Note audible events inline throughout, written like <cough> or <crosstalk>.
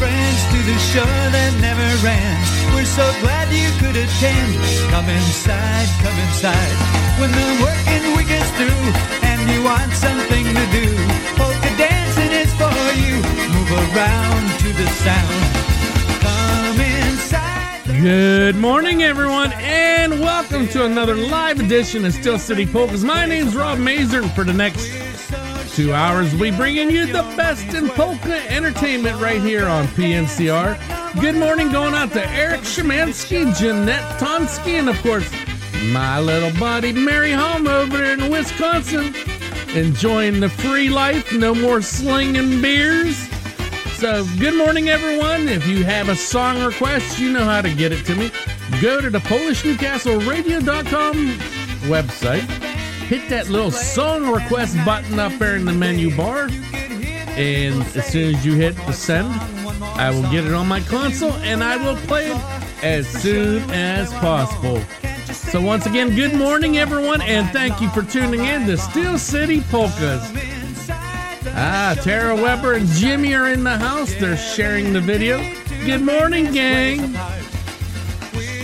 friends to the show that never ran. We're so glad you could attend. Come inside, come inside. When the working week is through and you want something to do, dancing is for you. Move around to the sound. Come inside. Good morning, everyone, and welcome to another live edition of Steel City Polkas. My name's Rob Mazur, for the next two hours, we bringing you the best in polka entertainment right here on PNCR. Good morning, going out to Eric Shemansky, Jeanette Tonsky, and of course, my little buddy Mary Home over in Wisconsin, enjoying the free life, no more slinging beers. So, good morning, everyone. If you have a song request, you know how to get it to me. Go to the PolishNewcastleRadio.com website, hit that little song request button up there in the menu bar, and as soon as you hit the send, I will get it on my console and I will play it as soon as possible. So, once again, good morning, everyone, and thank you for tuning in to Steel City Polkas. Ah, Tara Weber and Jimmy are in the house. They're sharing the video. Good morning, gang.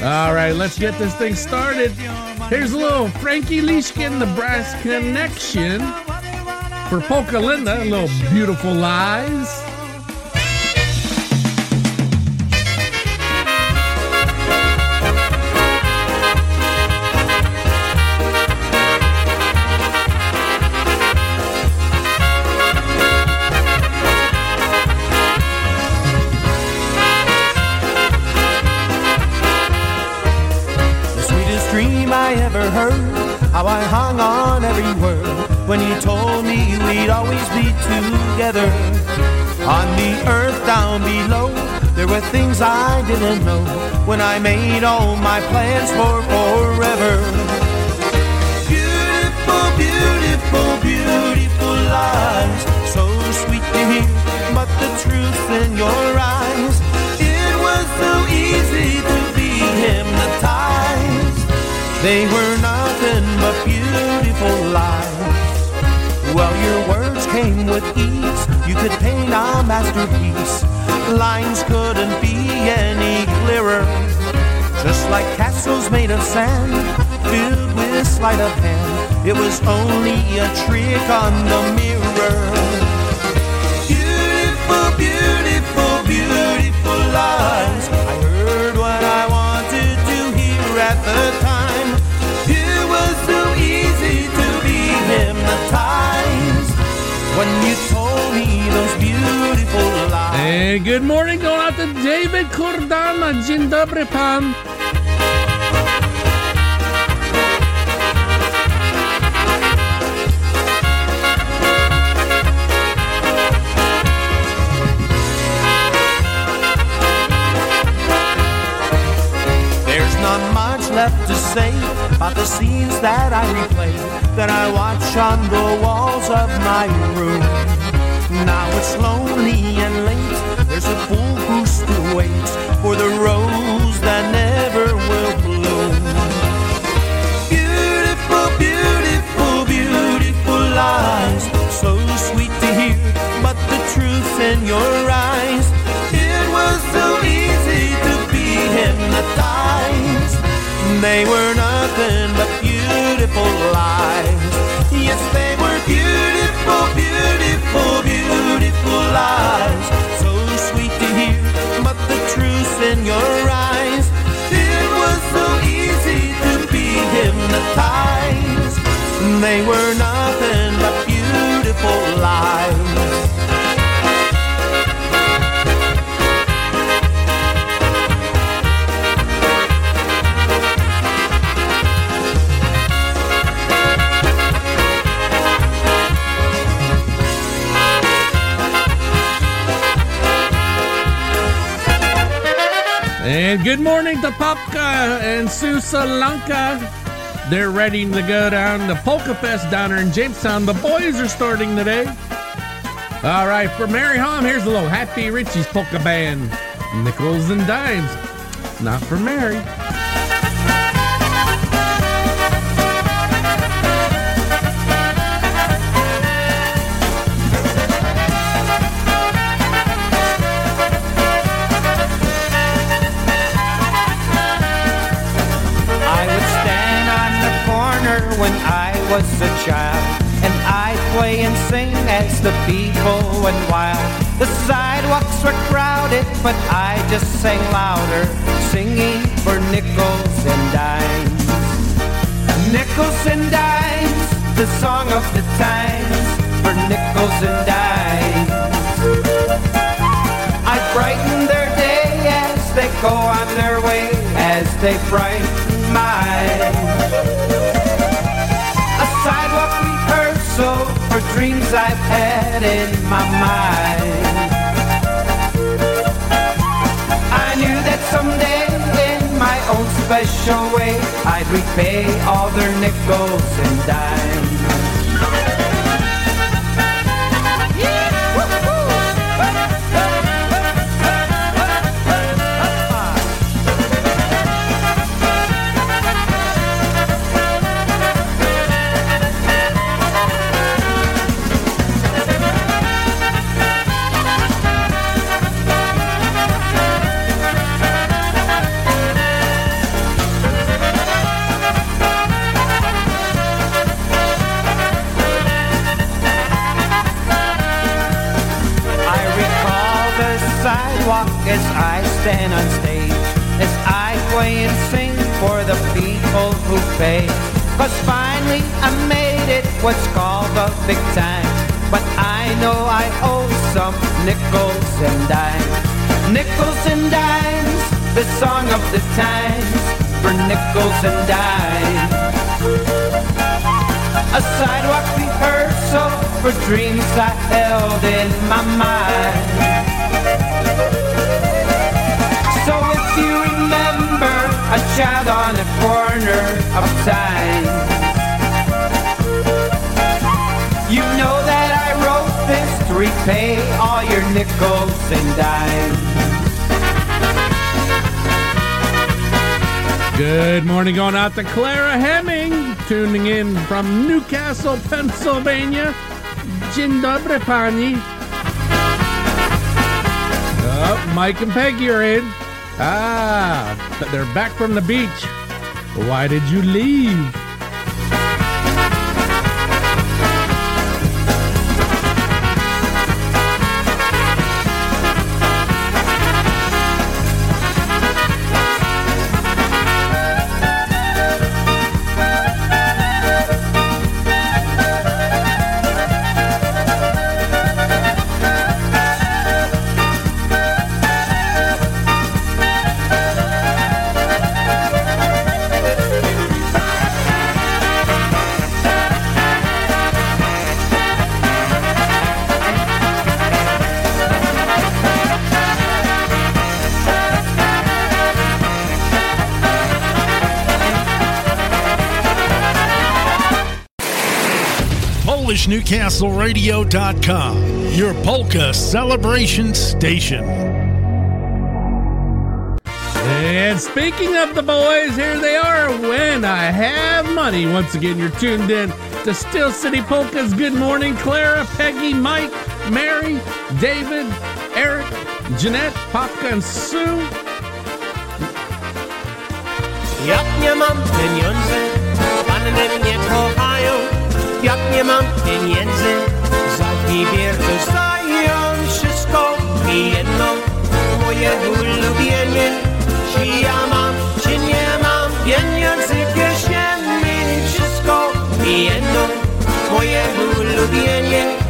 All right, let's get this thing started. Here's a little Frankie Leishkin, the Brass Connection. For Polka Linda, a little Beautiful Lies. How I hung on every word when you told me we'd always be together. On the earth down below, there were things I didn't know when I made all my plans for forever. Beautiful, beautiful, beautiful lies. So sweet to hear, but the truth in your eyes. It was so easy to. They were nothing but beautiful lies. Well, your words came with ease. You could paint a masterpiece. Lines couldn't be any clearer. Just like castles made of sand, filled with sleight of hand. It was only a trick on the mirror. Beautiful, beautiful, beautiful lies. I heard what I wanted to hear at the time. And good morning, going out to David Kordana. Dzień dobry, pan. There's not much left to say about the scenes that I replay, that I watch on the walls of my room. Now it's lonely and late. There's a fool who still waits for the rose that never will bloom. Beautiful, beautiful, beautiful lies. So sweet to hear, but the truth in your eyes. It was so easy to be hypnotized. They were nothing but beautiful lies. Yes, they were beautiful, beautiful, beautiful lies. So sweet to hear, but the truth in your eyes. It was so easy to be hypnotized. They were nothing but beautiful lies. And good morning to Popka and Susalanka. They're ready to go down to Polka Fest down in Jamestown. The boys are starting today. All right, for Mary Hom, here's a little Happy Richie's Polka Band. Nickels and dimes. Not for Mary. Was a child. And I'd play and sing as the people went wild. The sidewalks were crowded, but I just sang louder, singing for nickels and dimes. Nickels and dimes, the song of the times, for nickels and dimes. I brighten their day as they go on their way, as they brighten mine. Dreams I've had in my mind. I knew that someday in my own special way I'd repay all their nickels and dimes. Cause finally I made it what's called the big time. But I know I owe some nickels and dimes. Nickels and dimes, the song of the times, for nickels and dimes. A sidewalk rehearsal for dreams I held in my mind. So if you remember a child on the corner of time, you know that I wrote this to repay all your nickels and dimes. Good morning, going out to Clara Hemming, tuning in from Newcastle, Pennsylvania. Dzień dobry, pani. Oh, Mike and Peggy are in. Ah, they're back from the beach. Why did you leave? PolishNewcastleRadio.com, your polka celebration station. And speaking of the boys, here they are when I have money. Once again, you're tuned in to Steel City Polkas. Good morning, Clara, Peggy, Mike, Mary, David, Eric, Jeanette, Popka, and Sue. Jak nie mam pieniędzy, panny mnie kochają. Jak nie mam pieniędzy, za gibier dostają wszystko i jedno moje ulubienie. Czy ja mam, czy nie mam pieniędzy w kieszeni, wszystko i jedno moje ulubienie.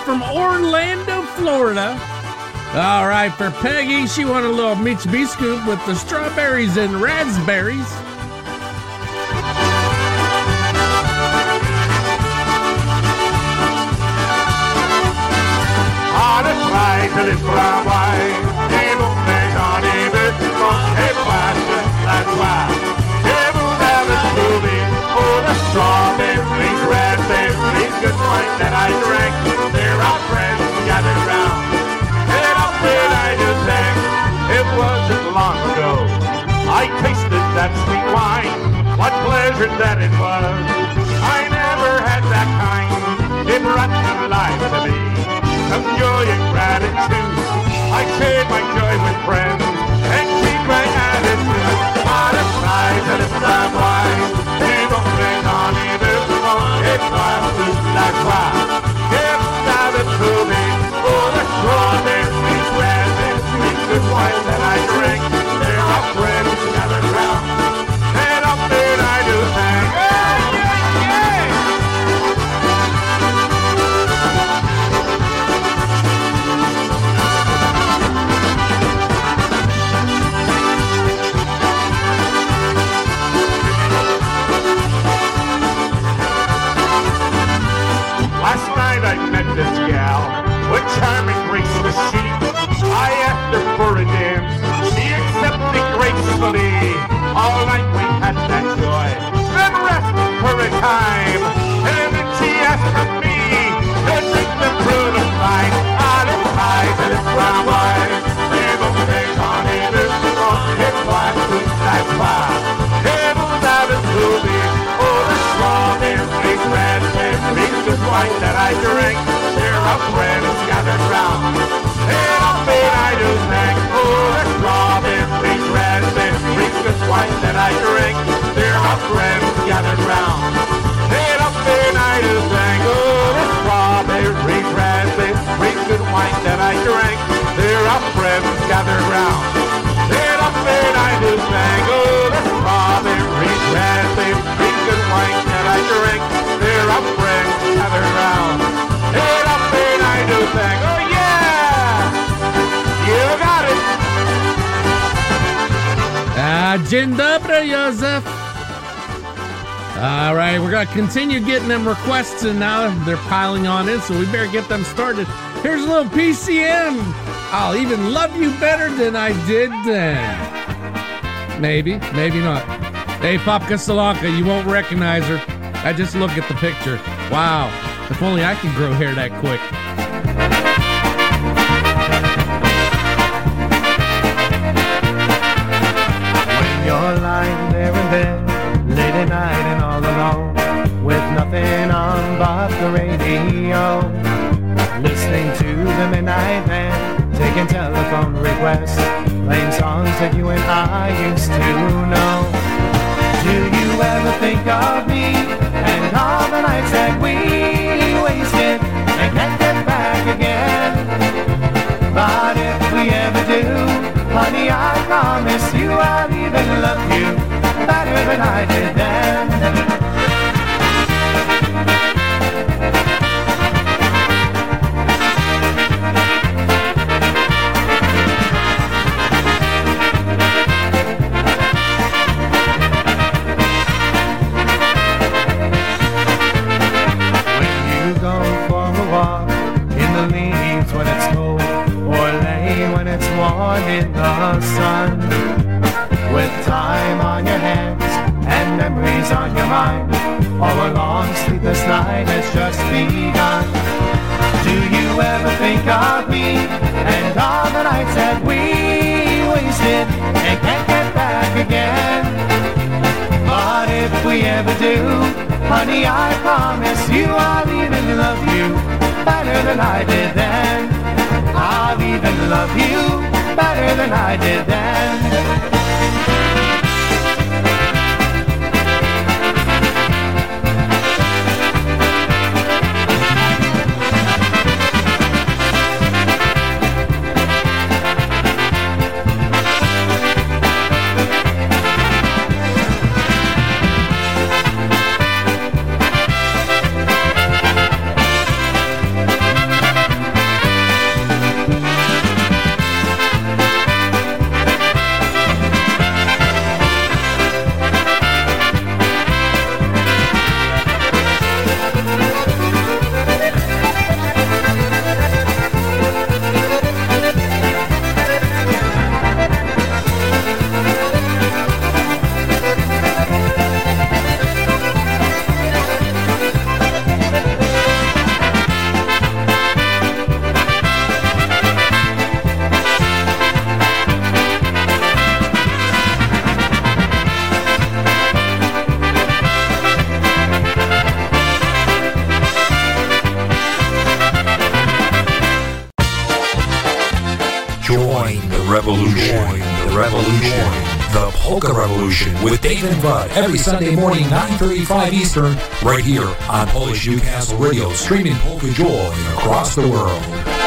From Orlando, Florida. All right, for Peggy, she wanted a little Mitsubishi scoop with the strawberries and raspberries. strawberries, raspberries, good wine that I drank. There our friends gathered round. And up did I just sang. It wasn't long ago. I tasted that sweet wine. What pleasure that it was. I never had that kind. It brought new life to me. Some joy and gratitude. I shared my joy with friends and keep my attitude. Out of sight and of wine. People think on either one. It's me. Oh, the wine that I drink. Friends gathered round. And up and I do sing. Oh, the strawberries, raspberries, good wine that I drink. There are friends gathered round. And up and I sing. Oh yeah, you got it. Ah, Dzień dobry, Joseph. All right, we're going to continue getting them requests, and now they're piling on in, so we better get them started. Here's a little PCM. I'll even love you better than I did then. Maybe, maybe not. Hey, Popka Salanka, you won't recognize her. I just look at the picture. Wow, if only I could grow hair that quick. When you're lying there in bed, late at night and all alone, with nothing on but the radio, listening to the Midnight Man, taking telephone requests, playing songs that you and I used to know. Do you ever think of me and all the nights that we wasted and can't get back again? But if we ever do, honey, I promise you I'll even love you better than I did then. Revolution with David and Bud every Sunday morning, 9.35 Eastern, right here on Polish Newcastle Radio, streaming Polka Joy across the world.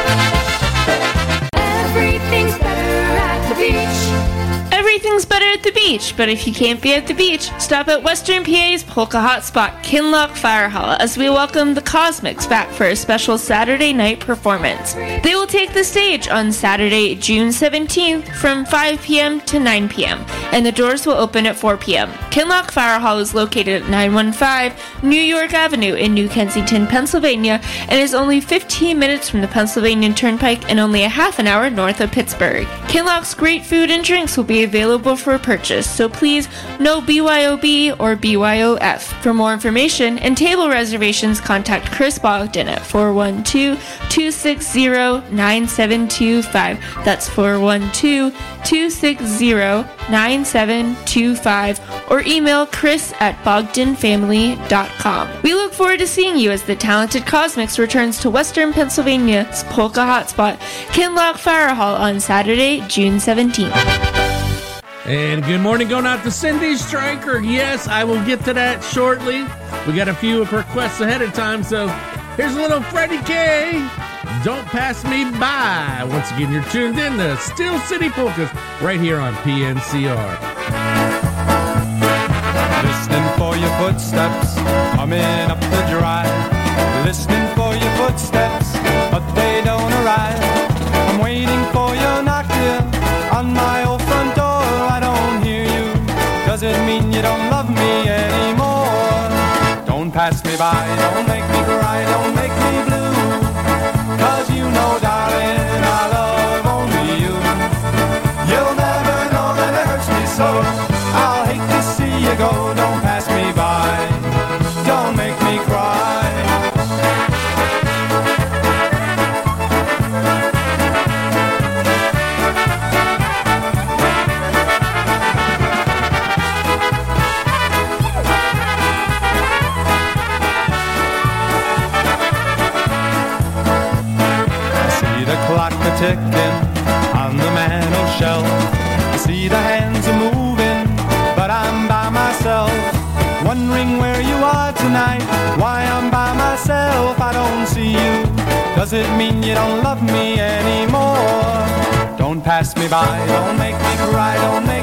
Beach, but if you can't be at the beach, stop at Western PA's Polka Hotspot Kinloch Fire Hall as we welcome the Cosmics back for a special Saturday night performance. They will take the stage on Saturday, June 17th from 5 p.m. to 9 p.m., and the doors will open at 4 p.m. Kinloch Fire Hall is located at 915 New York Avenue in New Kensington, Pennsylvania, and is only 15 minutes from the Pennsylvania Turnpike and only a half an hour north of Pittsburgh. Kinloch's great food and drinks will be available for purchase, so please no BYOB or BYOF. For more information and table reservations, contact Chris Bogdan at 412 260 9725. That's 412 260 9725 or email chris at bogdanfamily.com. We look forward to seeing you as the talented Cosmics returns to Western Pennsylvania's Polka Hotspot, Kinloch Fire Hall on Saturday, June 17th. And good morning, going out to Cindy Stryker. Yes, I will get to that shortly. We got a few requests ahead of time, so here's a little Freddie K. Don't pass me by. Once again, you're tuned in to Steel City Polkas right here on PNCR. Listening for your footsteps coming up the drive. Listening for your footsteps, Don't me by, don't make me cry, don't make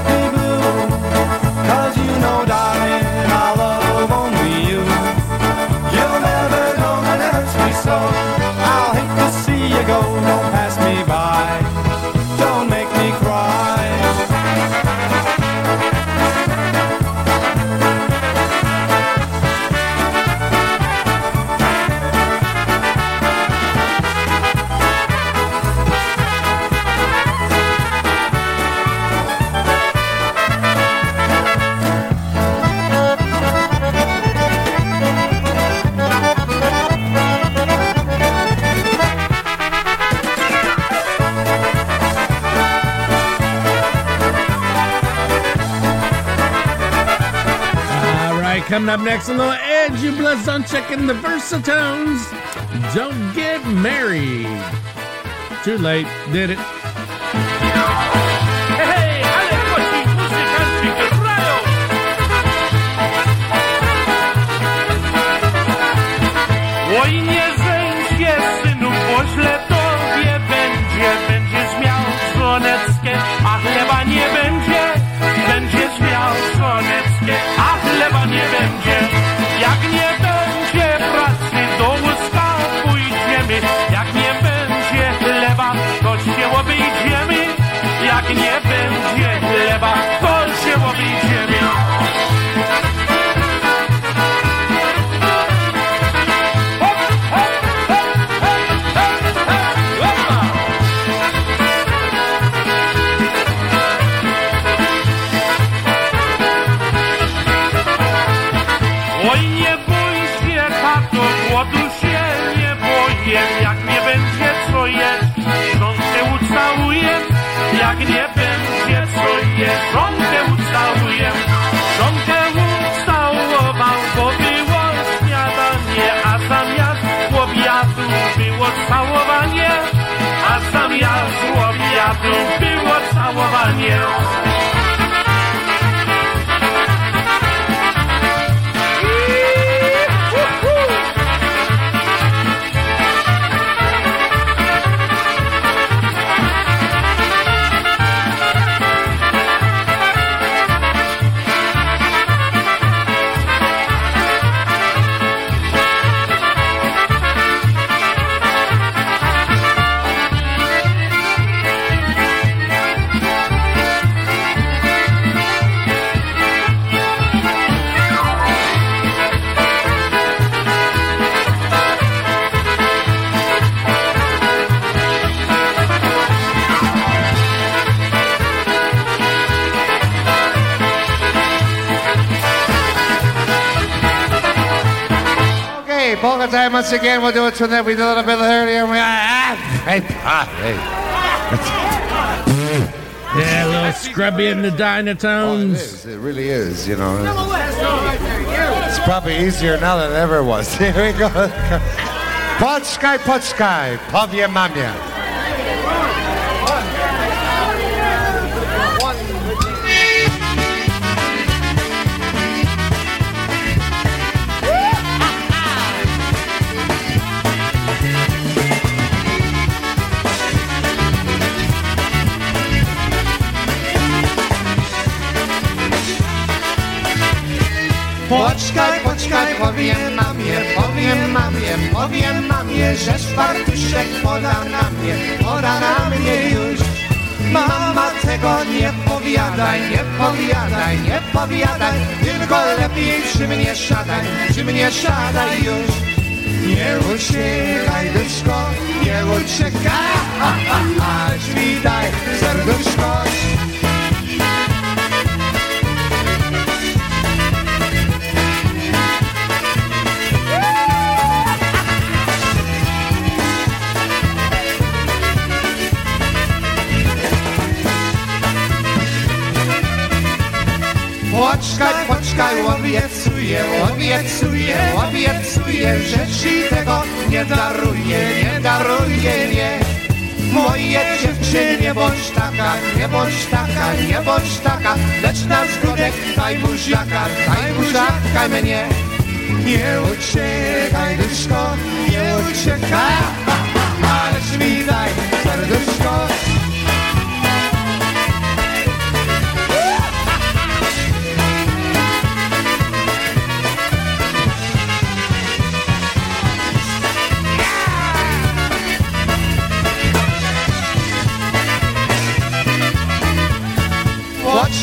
coming up next, a little Eddie Blazonczyk the Versatones. Don't get married. Too late, did it. Hej, będzie jeść, żonkę ucałuję. Żonkę ucałował, bo było śniadanie, a zamiast obiadu było całowanie. A zamiast obiadu było całowanie. Once again. We'll do it tune that we did a little bit earlier. We, ah, hey, ah, hey. Yeah, a little scrubby in the Oh, it It really is, you know. It's probably easier now than it ever was. <laughs> Here we go. Poczkaj, poczkaj, powiem mamie. Poczkaj, poczkaj, powiem mamie, powiem mamie, powiem mamie, że szwartuszek poda na mnie, poda na mnie już. Mama tego nie powiadaj, nie powiadaj, nie powiadaj, tylko lepiej przy mnie siadaj, przy mnie siadaj już. Nie uciekaj, duszko, nie uciekaj, ha, ha, drzwi daj, serduszko. Poczkaj, poczkaj, obiecuję, obiecuję, obiecuję, że ci tego nie daruję, nie daruję, nie. Moje dziewczynie, bądź taka, nie bądź taka, nie bądź taka, lecz na zgodę daj buziaka, daj buziaka mnie. Nie uciekaj, duszko, nie uciekaj, lecz mi daj serduszko.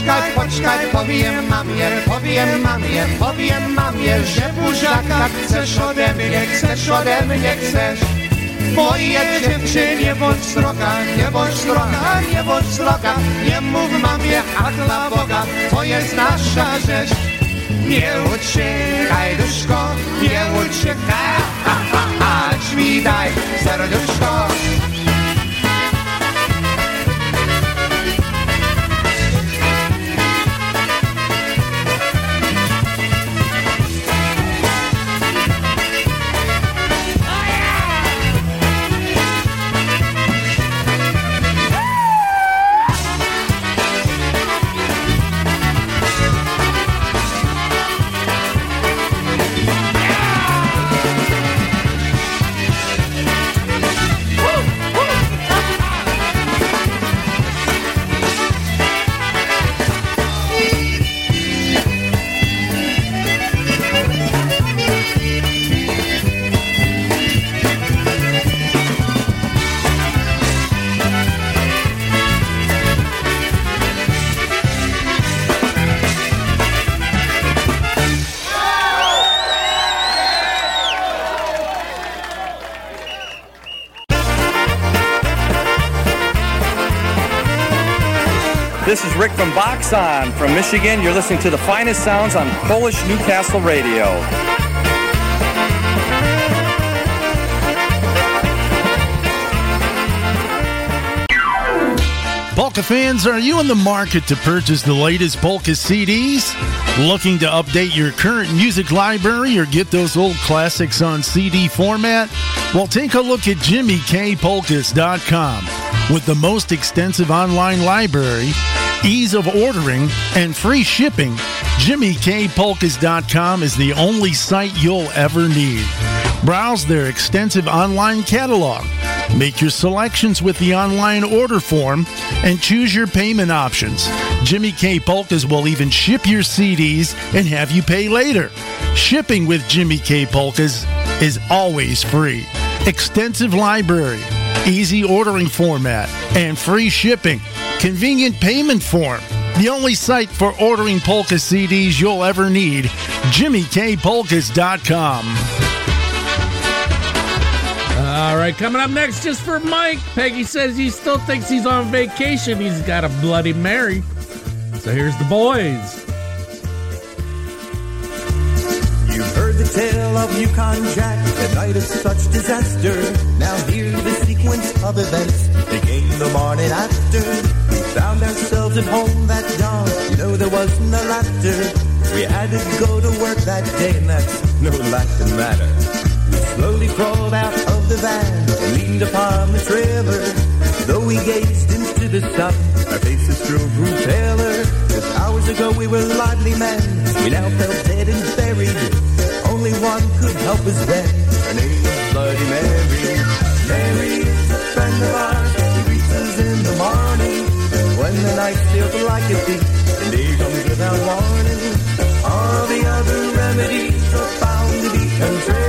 Poczkaj, poczkaj, powiem mamie, powiem mamie, powiem mamie, że buziaka chcesz ode mnie, chcesz ode mnie, chcesz. Moje dziewczynie, bądź sroga, nie bądź sroga, nie bądź sroga, nie mów mamie, a dla Boga, to jest nasza rzecz. Nie uciekaj, duszko, nie uciekaj, ha, ha, ha, drzwi daj, serduszko. Is On from Michigan. You're listening to the finest sounds on Polish Newcastle Radio. Polka fans, are you in the market to purchase the latest polka CDs? Looking to update your current music library or get those old classics on CD format? Well, take a look at JimmyKPolkas.com. With the most extensive online library, ease of ordering, and free shipping, JimmyKPolkas.com is the only site you'll ever need. Browse their extensive online catalog. Make your selections with the online order form and choose your payment options. Jimmy K Polkas will even ship your CDs and have you pay later. Shipping with Jimmy K Polkas is always free. Extensive library, easy ordering format, and free shipping. Convenient payment form. The only site for ordering polka CDs you'll ever need, JimmyKPolkas.com. All right, coming up next, just for Mike. Peggy says he still thinks he's on vacation. He's got a Bloody Mary. So here's the boys. You've heard the tale of Yukon Jack, a night of such disaster. Now here's the sequence of events. Beginning at home that dawn. You know there was no laughter. We had to go to work that day, and that's no laughing matter. We slowly crawled out of the van leaned upon the trailer. Though we gazed into the sun, our faces still grew paler. Just hours ago we were lively men. We now felt dead and buried. Only one could help us then. Her name was Bloody Mary. Mary friend of ours. When the night feels like a thief and day comes without warning. All the other remedies are found to be contrary.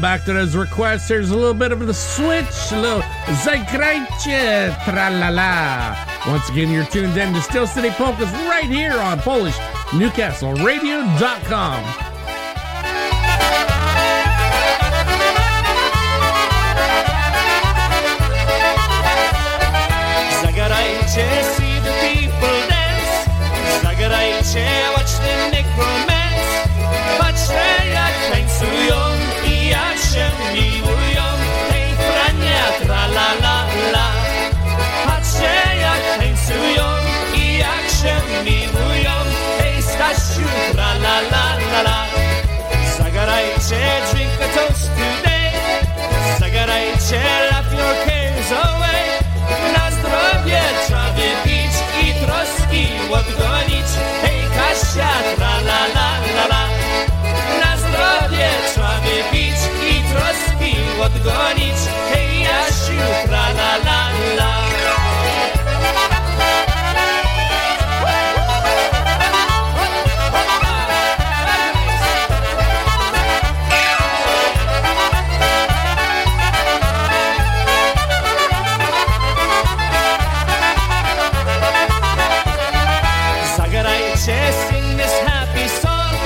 Back to those requests, here's a little bit of the switch, a little Zagrajcie, tra-la-la. Once again, you're tuned in to Steel City Polkas right here on Polish gonić, hej Jasiu, tra la la la. Zagrajcie, sing this happy song.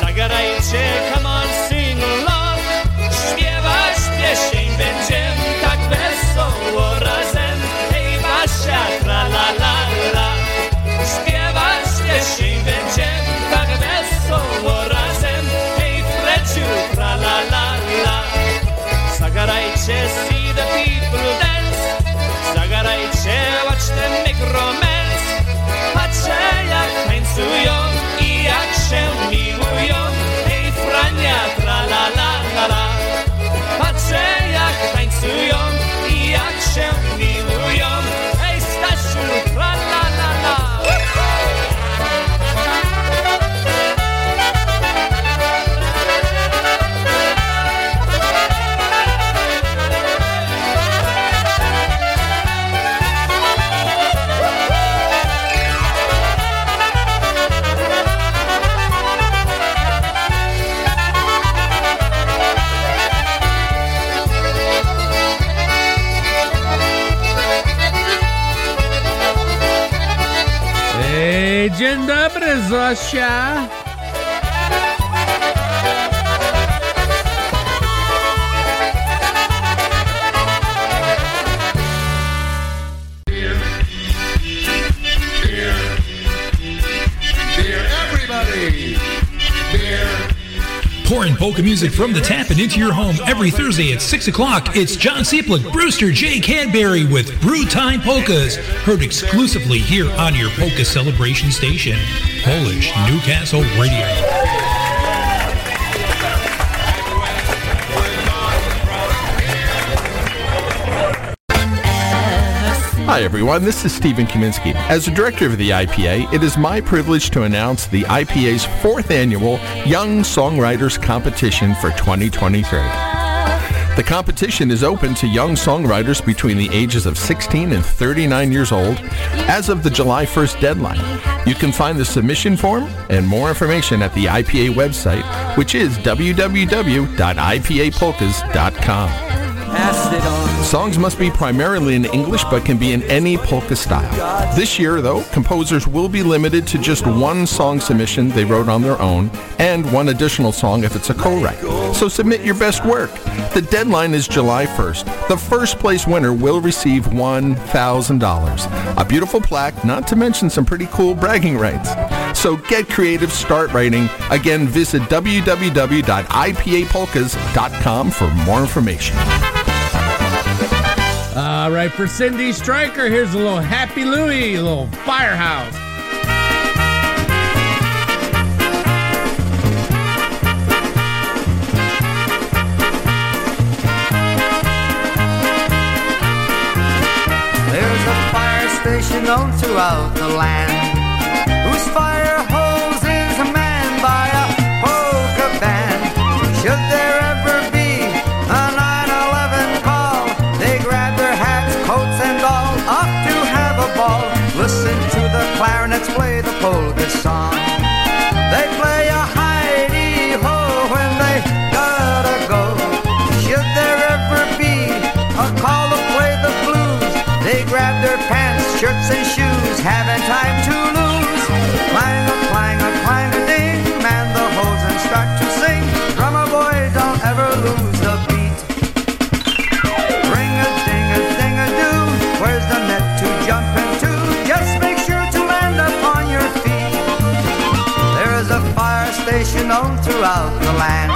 Zagrajcie, come on. romance, patrzę jak tańcują Dzień dobry, Pouring polka music from the tap and into your home every Thursday at 6 o'clock. It's John Seplick, Brewster J. Cadbury with Brew Time Polkas. Heard exclusively here on your polka celebration station, Polish Newcastle Radio. Hi, everyone. This is Stephen Kaminsky. As the director of the IPA, it is my privilege to announce the IPA's fourth annual Young Songwriters Competition for 2023. The competition is open to young songwriters between the ages of 16 and 39 years old as of the July 1st deadline. You can find the submission form and more information at the IPA website, which is www.ipapolkas.com. Songs must be primarily in English but can be in any polka style. This year, though, composers will be limited to just one song submission they wrote on their own and one additional song if it's a co-write. So submit your best work. The deadline is July 1st. The first place winner will receive $1,000. A beautiful plaque, not to mention some pretty cool bragging rights. So get creative, start writing. Again, visit www.ipapolkas.com for more information. All right, for Cindy Stryker, here's a little Happy Louie, a little firehouse. There's a fire station known throughout the land polka song. They play a Heidi ho when they gotta go. Should there ever be a call to play the blues, they grab their pants, shirts, and shoes, having time to throughout the land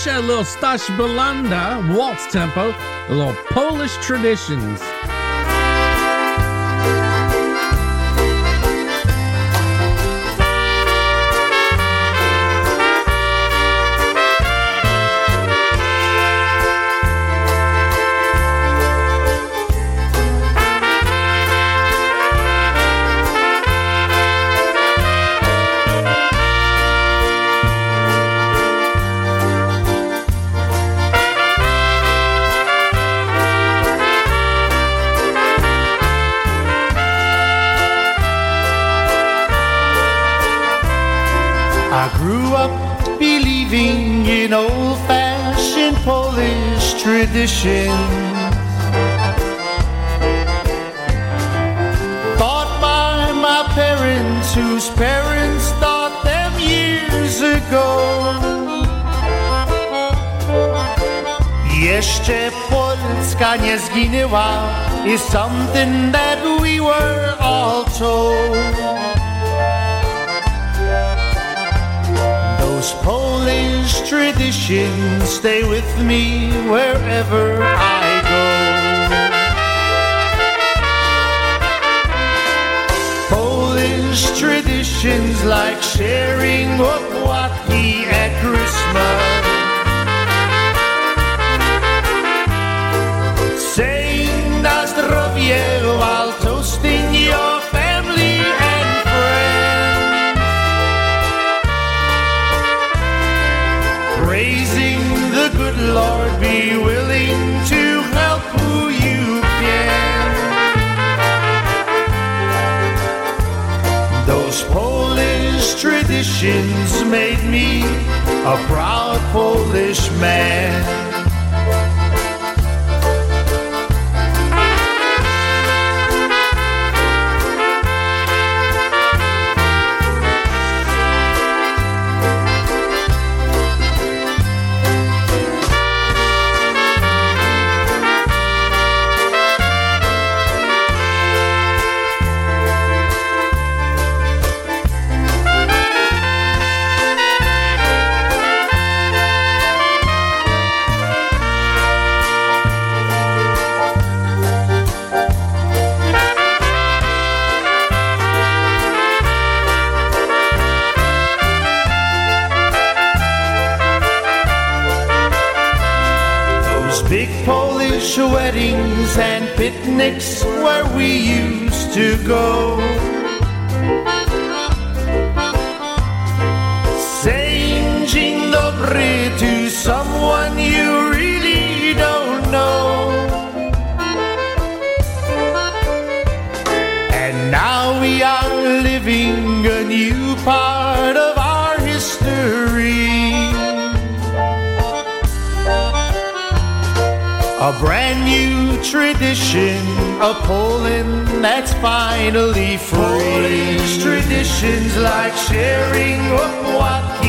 Zusha, a little Stash Bulanda, waltz tempo, a little Polish traditions. Ago. Jeszcze Polska nie zginęła is something that we were all told. Those Polish traditions stay with me wherever I go. Polish traditions like sharing opłatki at Christmas. Made me a proud Polish man. Polish weddings and picnics where we used to go. Saying dzień dobry to someone you A brand new tradition, a Poland that's finally free. Polish traditions like sharing opłatki at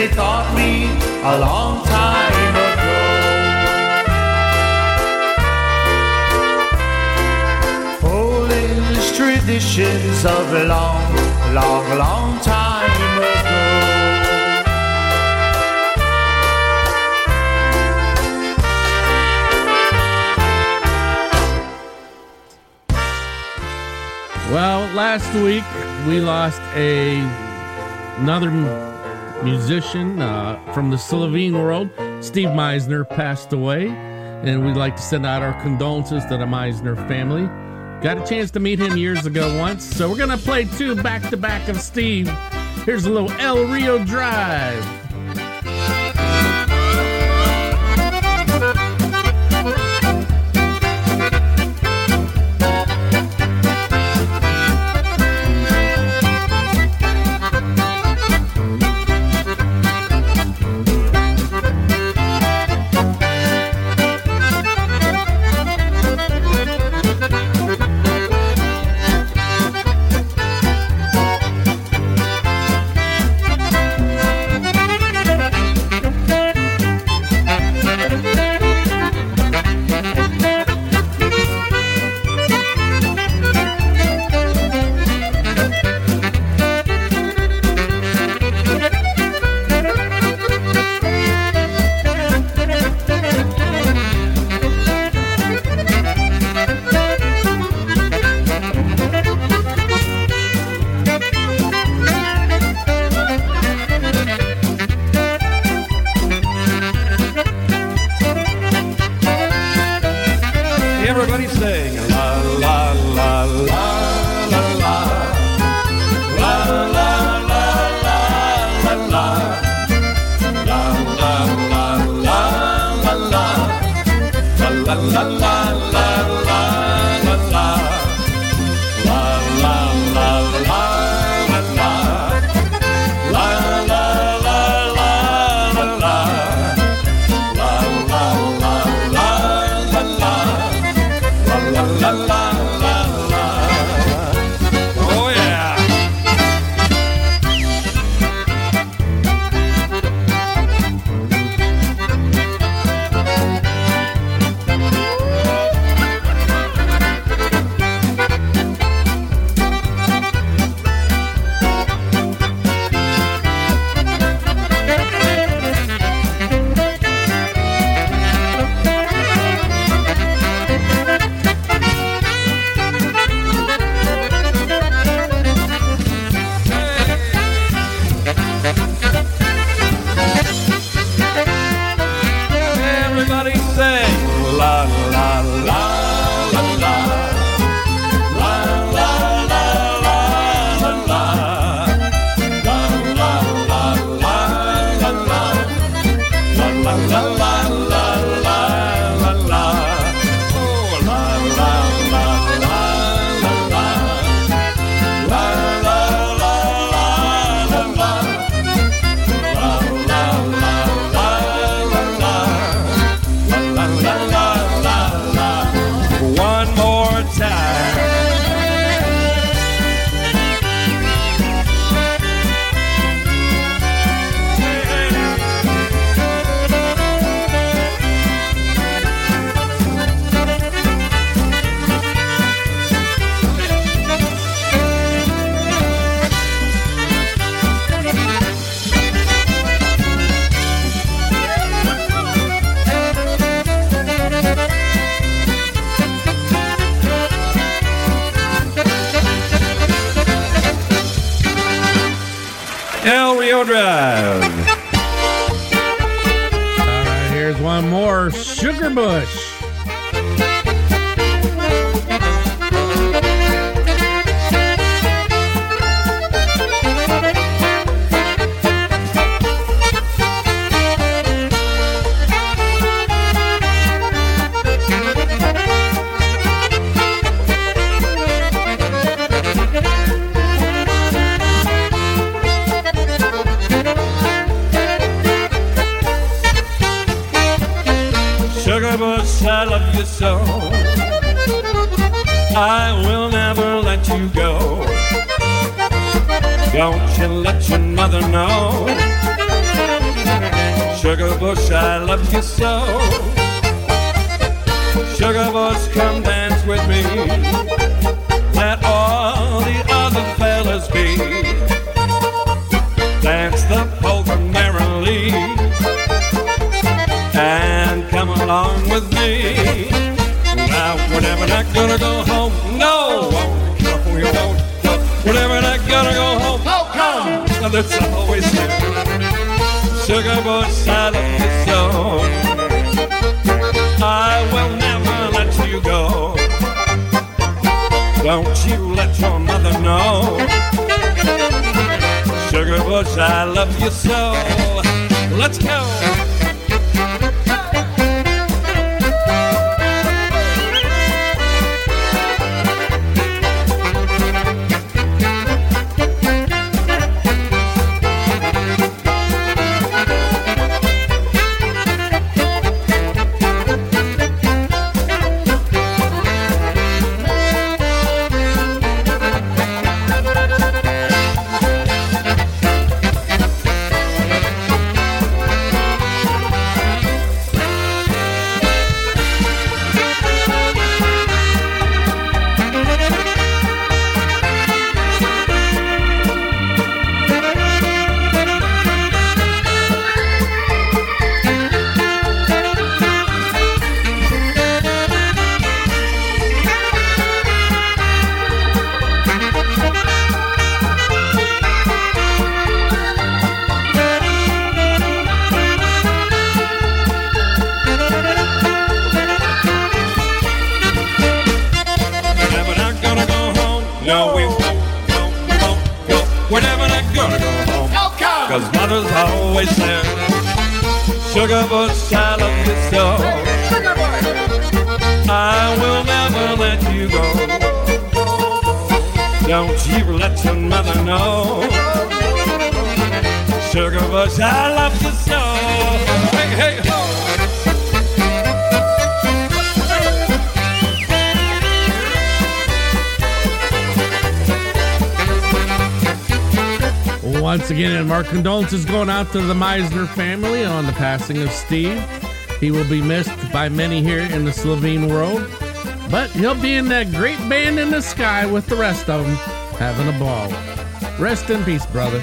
they taught me a long time ago. Polish traditions of a long, long, long time ago. Well, last week we lost a another musician uh, from the Slovene world. Steve Meisner passed away, and we'd like to send out our condolences to the Meisner family. Got a chance to meet him years ago once, so we're gonna play two back to back of Steve. Here's a little El Rio Drive. Out to the Meisner family on the passing of Steve. He will be missed by many here in the Slovene world, but he'll be in that great band in the sky with the rest of them, having a ball. Rest in peace, brother.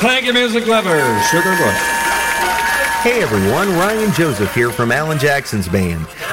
Thank you, music lovers. Sugar bush. Hey everyone, Ryan Joseph here from Alan Jackson's band.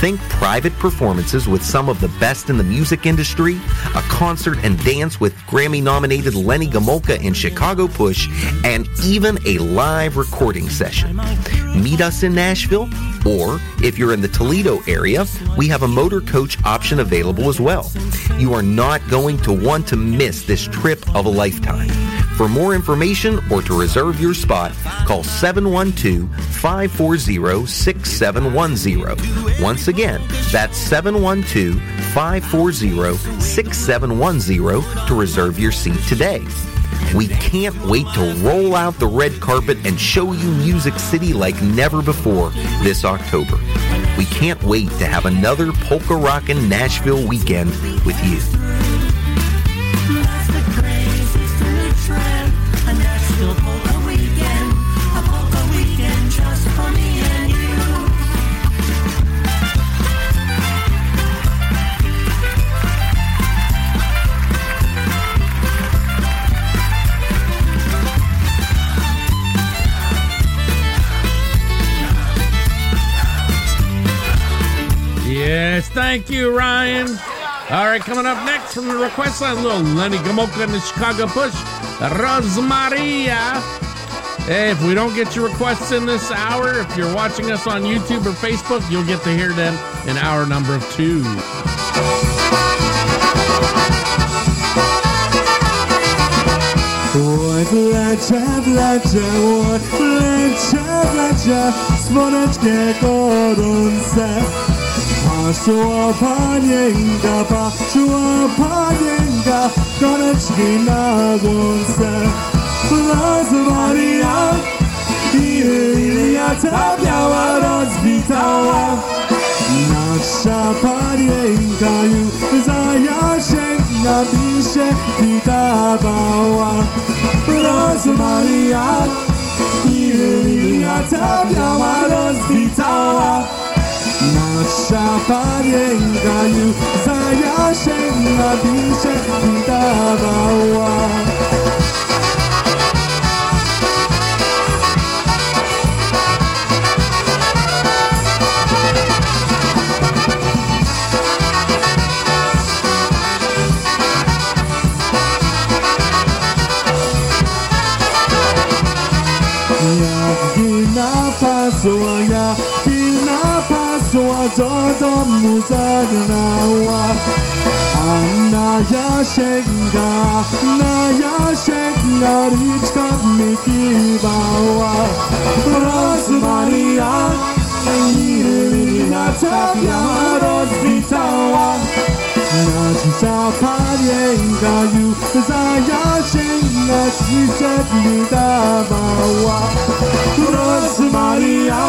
Think private performances with some of the best in the music industry, a concert and dance with Grammy nominated Lenny Gomulka and Chicago Push, and even a live recording session. Meet us in Nashville, or if you're in the Toledo area, we have a motor coach option available as well. You are not going to want to miss this trip of a lifetime. For more information or to reserve your spot, call 712-540-6710. Once again, that's 712-540-6710 to reserve your seat today. We can't wait to roll out the red carpet and show you Music City like never before this October. We can't wait to have another polka rockin' Nashville weekend with you. Thank you, Ryan. All right, coming up next from the request line, little Lenny Gomulka and the Chicago Push, Rosmaria. Hey, if we don't get your requests in this hour, if you're watching us on YouTube or Facebook, you'll get to hear them in hour number two. Oj, wlecie, wlecie, oj, wlecie, wlecie, słoneczkie gorące. Patrzyła panienka, patrzyła panienka, koreczki na łące. Rozmaria, Ilia ta biała rozwitała. Nasza panienka już za Jasienka mi się witawała. Rozmaria, Ilia ta biała rozwitała. Marsza panienganiu za jaśen na bisze dawała. Jak na pasła do mu zagnała A na jasiek da, na jasiek nariczka mi kiwała Raz Maria, Irina Capia rozwitała. Nasza panienka już za jasień na mi dawała. Raz Maria,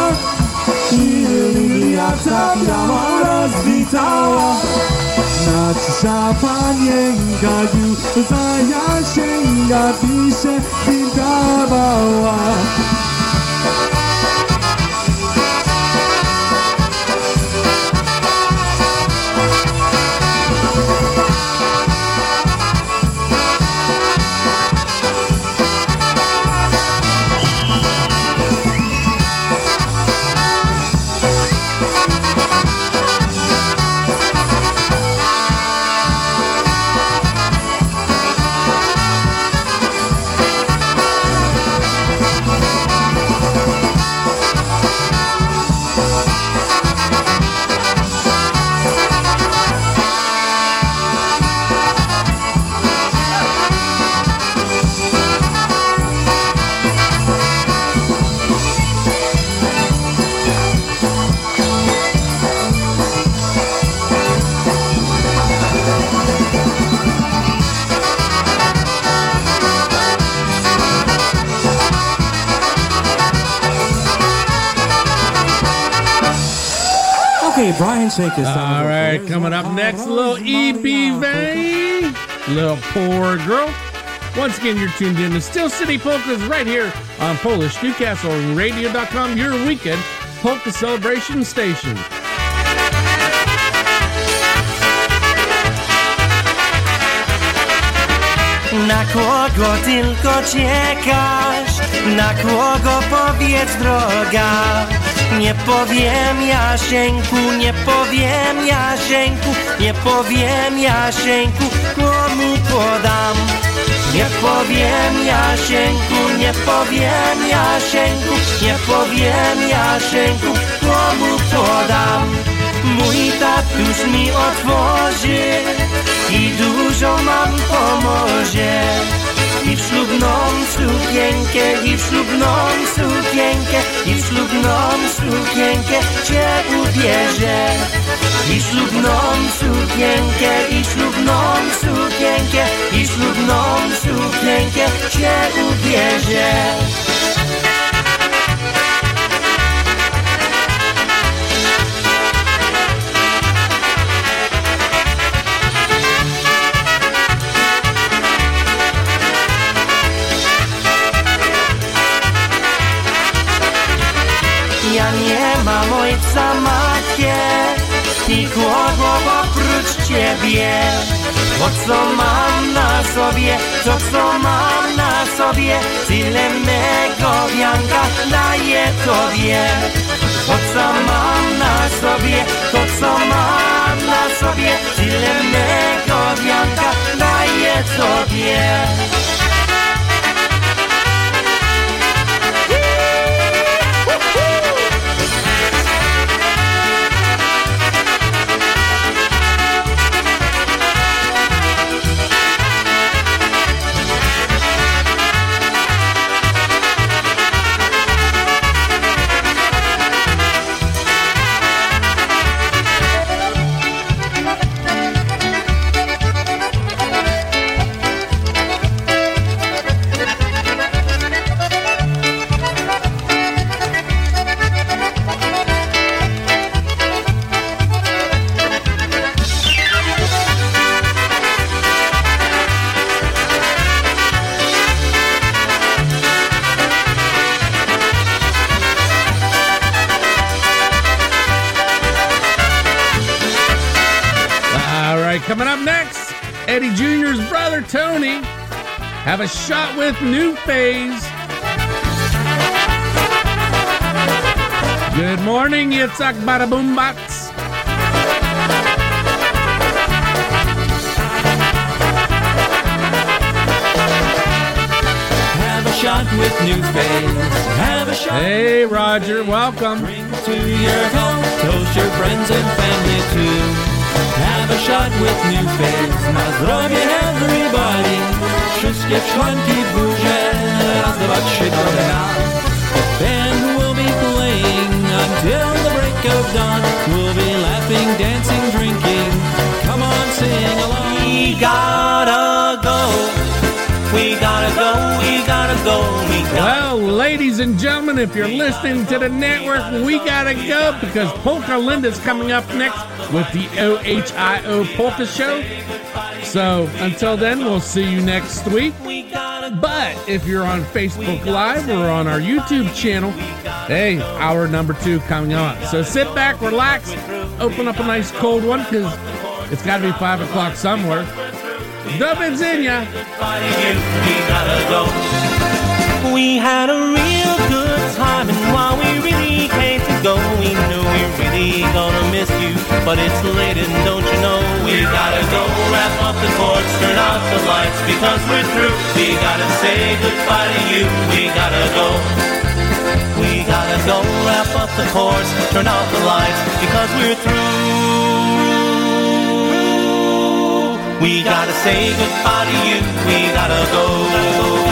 Irina jak ta biała rozwitała. Nacisza panienka już za jasięga pisze i dawała. Okay, Brian Shank is All right, coming up next, little EB Vane, little poor girl. Once again, you're tuned in to Steel City Polkas right here on Polish Newcastle Radio.com, your weekend polka celebration station. Na kogo tylko czekasz? Na kogo powiedz droga? Nie powiem Jasieńku, nie powiem Jasieńku, nie powiem Jasieńku, komu podam? Nie powiem Jasieńku, nie powiem Jasieńku, nie powiem Jasieńku, komu podam? Mój tatuś mi otworzy i dużo mam pomoże. I w ślubną sukienkę, i w ślubną i w ślubną sukienkę cię ubierze. I ślubną sukienkę, i ślubną sukienkę, i ślubną sukienkę cię ubierze. Mam ojca, matkę Nikogo oprócz ciebie. Bo co mam na sobie, to co mam na sobie. Tyle mego wianka daję tobie. To co mam na sobie, to co mam sobie, tyle mego wianka daję sobie. Coming up next, Eddie Jr.'s brother Tony have a shot with New Phase. Good morning, Yitzhak Bada Boom Box. Have a shot with new phase. Have a shot. Hey, Roger, welcome. to your home. Toast your friends and family too. Have a shot with new phase. Na zdrowie everybody. Wszystkie członki w górze. Raz, dwa, trzy, cztery na. Band will be playing until the break of dawn. We'll be laughing, dancing, drinking. Come on, sing along. We gotta go. We gotta go. We gotta go. We gotta Well, ladies and gentlemen, if you're listening to the network, we gotta go because Polka Linda's coming up next with the OHIO Polka Show. So until then, we'll see you next week. But if you're on Facebook Live or on our YouTube channel, hey, hour number two coming on. So sit back, relax, open up a nice cold one because it's got to be five o'clock somewhere. We gotta go. We had a real good time, and while we really hate to go, we knew we really gonna miss you. But it's late, and don't you know we gotta go wrap up the cords, turn out the lights because we're through. We gotta say goodbye to you. We gotta go. We gotta go wrap up the cords, turn off the lights because we're through. We gotta say goodbye to you. We gotta go.